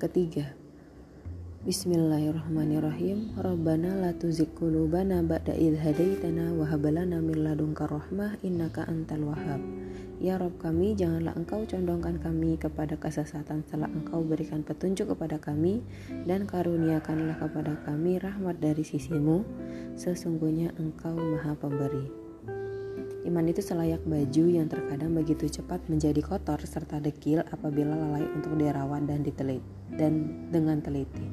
ketiga. Bismillahirrahmanirrahim. Rabbana la tuzigh qulubana ba'da idh hadaitana wa hab lana min ladunka rahmah innaka antal wahhab. Ya Rabb kami, janganlah Engkau condongkan kami kepada kesesatan setelah Engkau berikan petunjuk kepada kami dan karuniakanlah kepada kami rahmat dari sisimu. Sesungguhnya Engkau Maha Pemberi. Iman itu selayak baju yang terkadang begitu cepat menjadi kotor serta dekil apabila lalai untuk dirawat dan diteliti dan dengan teliti.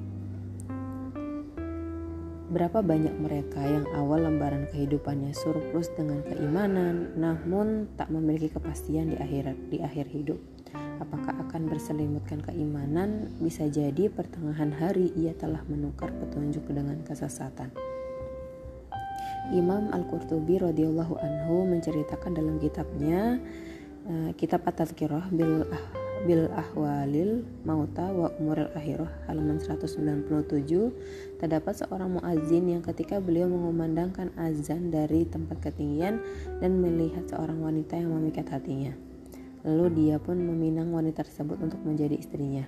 Berapa banyak mereka yang awal lembaran kehidupannya surplus dengan keimanan, namun tak memiliki kepastian di akhirat di akhir hidup. Apakah akan berselimutkan keimanan? Bisa jadi pertengahan hari ia telah menukar petunjuk dengan kesesatan. Imam Al-Qurtubi radhiyallahu anhu menceritakan dalam kitabnya uh, kitab At-Tadhkirah bil ah, bil ahwalil mauta wa umuril akhirah halaman 197 terdapat seorang muazin yang ketika beliau mengumandangkan azan dari tempat ketinggian dan melihat seorang wanita yang memikat hatinya lalu dia pun meminang wanita tersebut untuk menjadi istrinya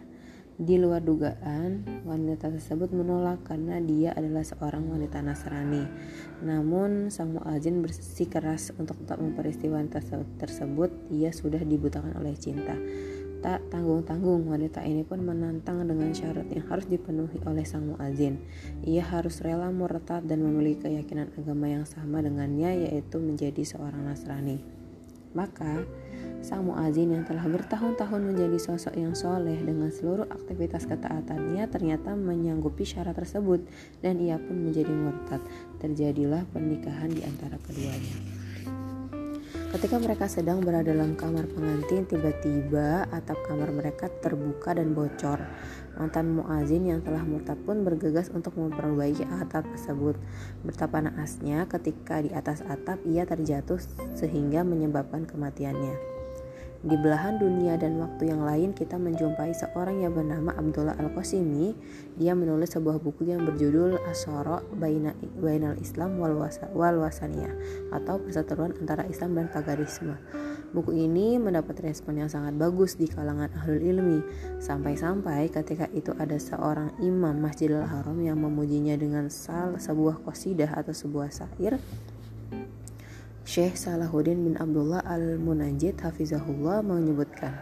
di luar dugaan, wanita tersebut menolak karena dia adalah seorang wanita Nasrani. Namun, sang muazin bersikeras untuk tak memperistiwa wanita tersebut. Ia sudah dibutakan oleh cinta. Tak tanggung-tanggung, wanita ini pun menantang dengan syarat yang harus dipenuhi oleh sang muazin. Ia harus rela murtad dan memiliki keyakinan agama yang sama dengannya, yaitu menjadi seorang Nasrani. Maka, sang muazin yang telah bertahun-tahun menjadi sosok yang soleh dengan seluruh aktivitas ketaatannya ternyata menyanggupi syarat tersebut dan ia pun menjadi murtad. Terjadilah pernikahan di antara keduanya. Ketika mereka sedang berada dalam kamar pengantin, tiba-tiba atap kamar mereka terbuka dan bocor. Mantan muazin yang telah murtad pun bergegas untuk memperbaiki atap tersebut. Betapa naasnya ketika di atas atap ia terjatuh sehingga menyebabkan kematiannya. Di belahan dunia dan waktu yang lain kita menjumpai seorang yang bernama Abdullah Al-Qasimi. Dia menulis sebuah buku yang berjudul Asoro Bainal Islam wal, Wasaniyah atau perseteruan antara Islam dan Pagarisme. Buku ini mendapat respon yang sangat bagus di kalangan ahlul ilmi sampai-sampai ketika itu ada seorang imam Masjidil Haram yang memujinya dengan sebuah qasidah atau sebuah syair Syekh Salahuddin bin Abdullah Al-Munajjid Hafizahullah menyebutkan,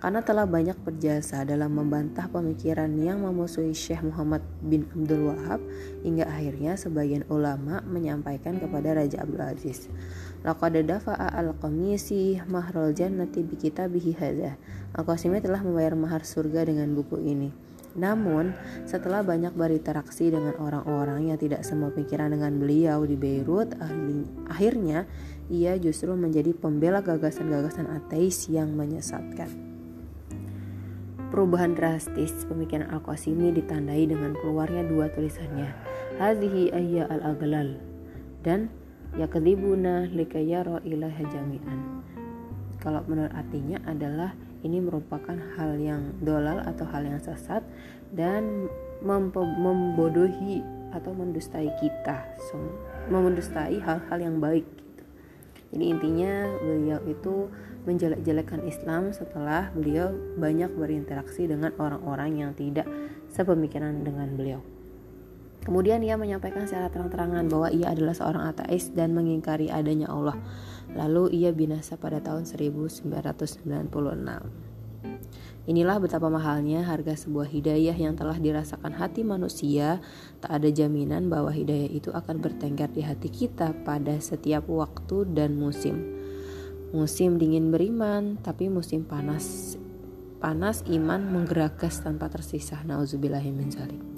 karena telah banyak berjasa dalam membantah pemikiran yang memusuhi Syekh Muhammad bin Abdul Wahab hingga akhirnya sebagian ulama menyampaikan kepada Raja Abdul Aziz Laqad dafa'a al-qamisi mahrul jannati bi kitabihi hadza. Al-Qasimi telah membayar mahar surga dengan buku ini. Namun, setelah banyak berinteraksi dengan orang-orang yang tidak semua pikiran dengan beliau di Beirut, akhirnya ia justru menjadi pembela gagasan-gagasan ateis yang menyesatkan. Perubahan drastis pemikiran Al-Qasimi ditandai dengan keluarnya dua tulisannya, Hadhihi ayya al-aglal dan Yakdibuna likayaro ilaha jami'an. Kalau menurut artinya adalah ini merupakan hal yang dolal atau hal yang sesat dan membodohi atau mendustai kita so, memendustai hal-hal yang baik gitu. jadi intinya beliau itu menjelek-jelekan Islam setelah beliau banyak berinteraksi dengan orang-orang yang tidak sepemikiran dengan beliau Kemudian ia menyampaikan secara terang-terangan bahwa ia adalah seorang ateis dan mengingkari adanya Allah. Lalu ia binasa pada tahun 1996. Inilah betapa mahalnya harga sebuah hidayah yang telah dirasakan hati manusia. Tak ada jaminan bahwa hidayah itu akan bertengkar di hati kita pada setiap waktu dan musim. Musim dingin beriman, tapi musim panas panas iman menggeragas tanpa tersisa. Nauzubillahiminzalik.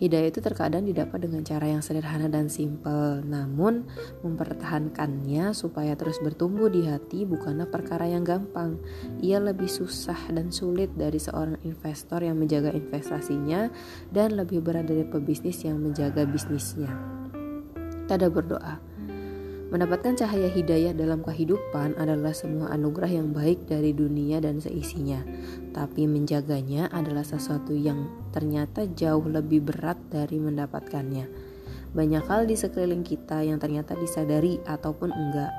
Hidayah itu terkadang didapat dengan cara yang sederhana dan simpel, namun mempertahankannya supaya terus bertumbuh di hati bukanlah perkara yang gampang. Ia lebih susah dan sulit dari seorang investor yang menjaga investasinya dan lebih berat dari pebisnis yang menjaga bisnisnya. Tada berdoa, Mendapatkan cahaya hidayah dalam kehidupan adalah semua anugerah yang baik dari dunia dan seisinya, tapi menjaganya adalah sesuatu yang ternyata jauh lebih berat dari mendapatkannya. Banyak hal di sekeliling kita yang ternyata disadari ataupun enggak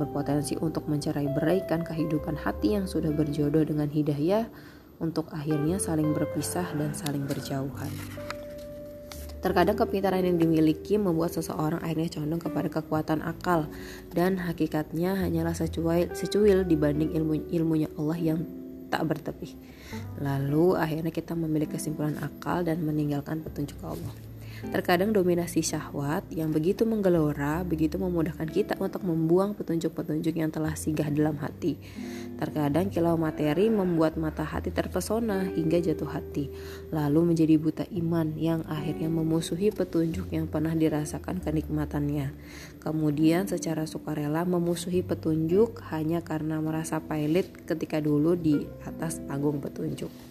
berpotensi untuk mencerai beraikan kehidupan hati yang sudah berjodoh dengan hidayah untuk akhirnya saling berpisah dan saling berjauhan. Terkadang kepintaran yang dimiliki membuat seseorang akhirnya condong kepada kekuatan akal dan hakikatnya hanyalah secuil, secuil dibanding ilmu ilmunya Allah yang tak bertepi. Lalu akhirnya kita memilih kesimpulan akal dan meninggalkan petunjuk Allah. Terkadang dominasi syahwat yang begitu menggelora begitu memudahkan kita untuk membuang petunjuk-petunjuk yang telah singgah dalam hati. Terkadang kilau materi membuat mata hati terpesona hingga jatuh hati, lalu menjadi buta iman yang akhirnya memusuhi petunjuk yang pernah dirasakan kenikmatannya. Kemudian secara sukarela memusuhi petunjuk hanya karena merasa pailit ketika dulu di atas panggung petunjuk.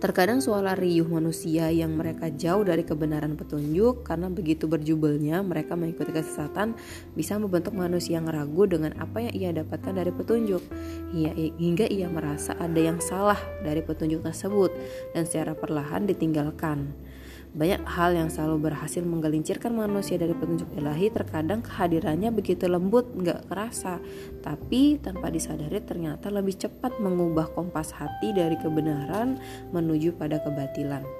Terkadang suara riuh manusia yang mereka jauh dari kebenaran petunjuk karena begitu berjubelnya mereka mengikuti kesesatan bisa membentuk manusia yang ragu dengan apa yang ia dapatkan dari petunjuk hingga ia merasa ada yang salah dari petunjuk tersebut dan secara perlahan ditinggalkan. Banyak hal yang selalu berhasil menggelincirkan manusia dari petunjuk ilahi terkadang kehadirannya begitu lembut nggak kerasa tapi tanpa disadari ternyata lebih cepat mengubah kompas hati dari kebenaran menuju pada kebatilan.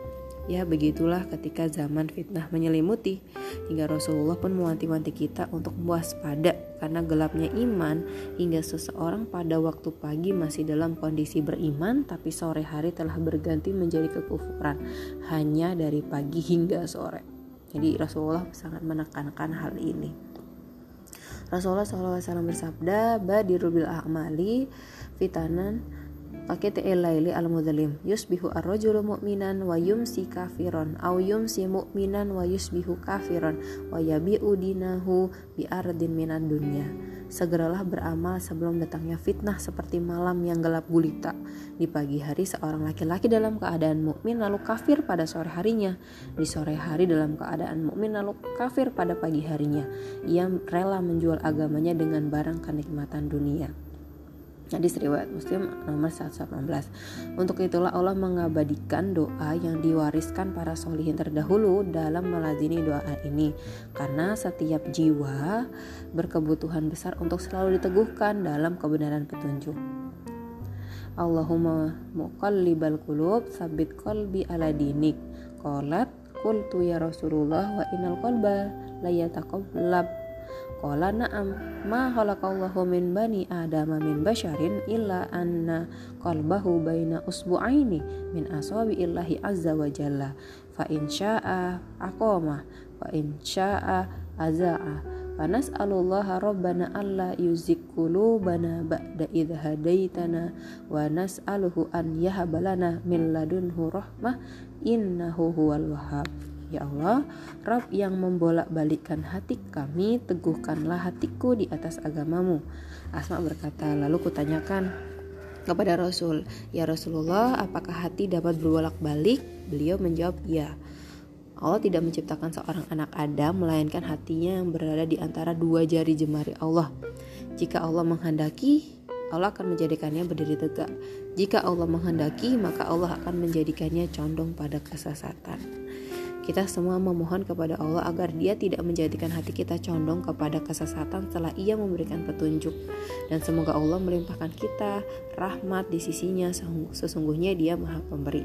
Ya begitulah ketika zaman fitnah menyelimuti. Hingga Rasulullah pun mewanti-wanti kita untuk waspada Karena gelapnya iman. Hingga seseorang pada waktu pagi masih dalam kondisi beriman Tapi sore hari telah berganti menjadi kekufuran. Hanya dari pagi hingga sore. Jadi Rasulullah sangat menekankan hal ini. Rasulullah SAW bersabda Badirul bil a'mali fitanan Pakete laili al mudzalim yusbihu ar-rajulu mu'minan wa yumsi kafiron au yumsi mu'minan wa yusbihu kafiron wa yabi'u dinahu bi ardin minad dunya Segeralah beramal sebelum datangnya fitnah seperti malam yang gelap gulita. Di pagi hari seorang laki-laki dalam keadaan mukmin lalu kafir pada sore harinya. Di sore hari dalam keadaan mukmin lalu kafir pada pagi harinya. Ia rela menjual agamanya dengan barang kenikmatan dunia. Hadis riwayat Muslim nomor 118. Untuk itulah Allah mengabadikan doa yang diwariskan para solihin terdahulu dalam melazini doa ini karena setiap jiwa berkebutuhan besar untuk selalu diteguhkan dalam kebenaran petunjuk. Allahumma muqallibal qulub sabit qalbi ala dinik. Qalat qultu ya Rasulullah wa innal qalba la Qala na'am ma khalaqallahu min bani adama min basharin illa anna qalbahu baina usbu'aini min asabi illahi azza wa jalla. Fa in syaa aqama. Wa in syaa azaa. Fa nas'alullaha rabbana alla yuzik qulubana ba'da idh hadaitana wa nas'aluhu an yahabalana min ladunhu rahmah innahu huwal wahhab Ya Allah, Rabb yang membolak-balikkan hati kami, teguhkanlah hatiku di atas agamamu. Asma berkata, lalu kutanyakan kepada Rasul, Ya Rasulullah, apakah hati dapat berbolak-balik? Beliau menjawab, ya. Allah tidak menciptakan seorang anak Adam, melainkan hatinya yang berada di antara dua jari jemari Allah. Jika Allah menghendaki, Allah akan menjadikannya berdiri tegak. Jika Allah menghendaki, maka Allah akan menjadikannya condong pada kesesatan. Kita semua memohon kepada Allah agar Dia tidak menjadikan hati kita condong kepada kesesatan setelah Ia memberikan petunjuk. Dan semoga Allah melimpahkan kita rahmat di sisinya sesungguhnya Dia Maha Pemberi.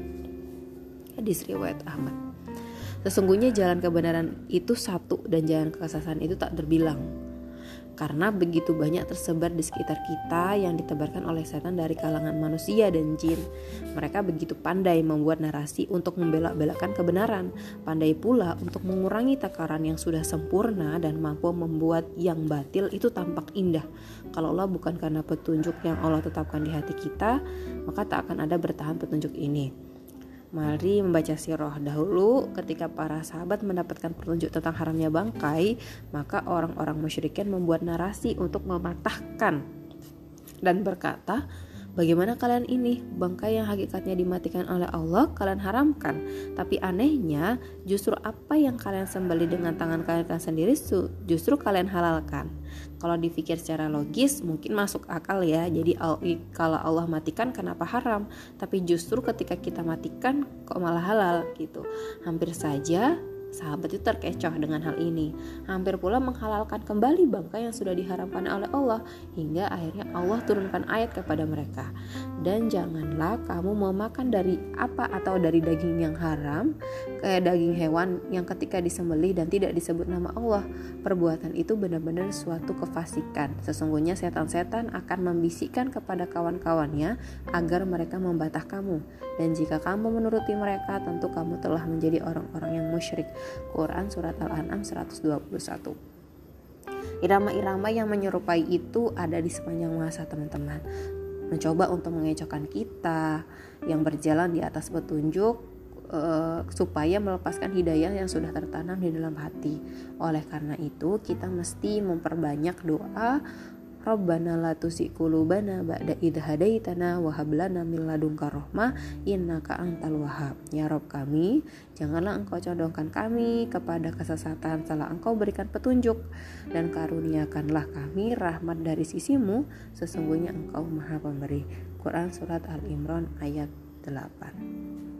Hadis riwayat Ahmad. Sesungguhnya jalan kebenaran itu satu dan jalan kesesatan itu tak terbilang karena begitu banyak tersebar di sekitar kita yang ditebarkan oleh setan dari kalangan manusia dan jin. Mereka begitu pandai membuat narasi untuk membelak-belakan kebenaran, pandai pula untuk mengurangi takaran yang sudah sempurna dan mampu membuat yang batil itu tampak indah. Kalau Allah bukan karena petunjuk yang Allah tetapkan di hati kita, maka tak akan ada bertahan petunjuk ini. Mari membaca sirah dahulu. Ketika para sahabat mendapatkan petunjuk tentang haramnya bangkai, maka orang-orang musyrikin membuat narasi untuk mematahkan dan berkata, Bagaimana kalian ini? Bangkai yang hakikatnya dimatikan oleh Allah kalian haramkan. Tapi anehnya, justru apa yang kalian sembeli dengan tangan kalian sendiri justru kalian halalkan. Kalau dipikir secara logis mungkin masuk akal ya. Jadi kalau Allah matikan kenapa haram? Tapi justru ketika kita matikan kok malah halal gitu. Hampir saja Sahabat itu terkecoh dengan hal ini, hampir pula menghalalkan kembali bangkai yang sudah diharamkan oleh Allah, hingga akhirnya Allah turunkan ayat kepada mereka. Dan janganlah kamu mau makan dari apa atau dari daging yang haram, kayak daging hewan yang ketika disembelih dan tidak disebut nama Allah. Perbuatan itu benar-benar suatu kefasikan. Sesungguhnya setan-setan akan membisikkan kepada kawan-kawannya agar mereka membatah kamu. Dan jika kamu menuruti mereka, tentu kamu telah menjadi orang-orang yang musyrik. Quran Surat Al-An'am 121 Irama-irama yang menyerupai itu ada di sepanjang masa teman-teman Mencoba untuk mengecohkan kita yang berjalan di atas petunjuk uh, supaya melepaskan hidayah yang sudah tertanam di dalam hati. Oleh karena itu, kita mesti memperbanyak doa Rabbana la tusi kulubana ba'da idh hadaitana wa hab min ladunka rahmah innaka antal wahhab. Ya Rob kami, janganlah engkau condongkan kami kepada kesesatan setelah engkau berikan petunjuk dan karuniakanlah kami rahmat dari sisimu sesungguhnya engkau maha pemberi. Quran Surat Al-Imran ayat 8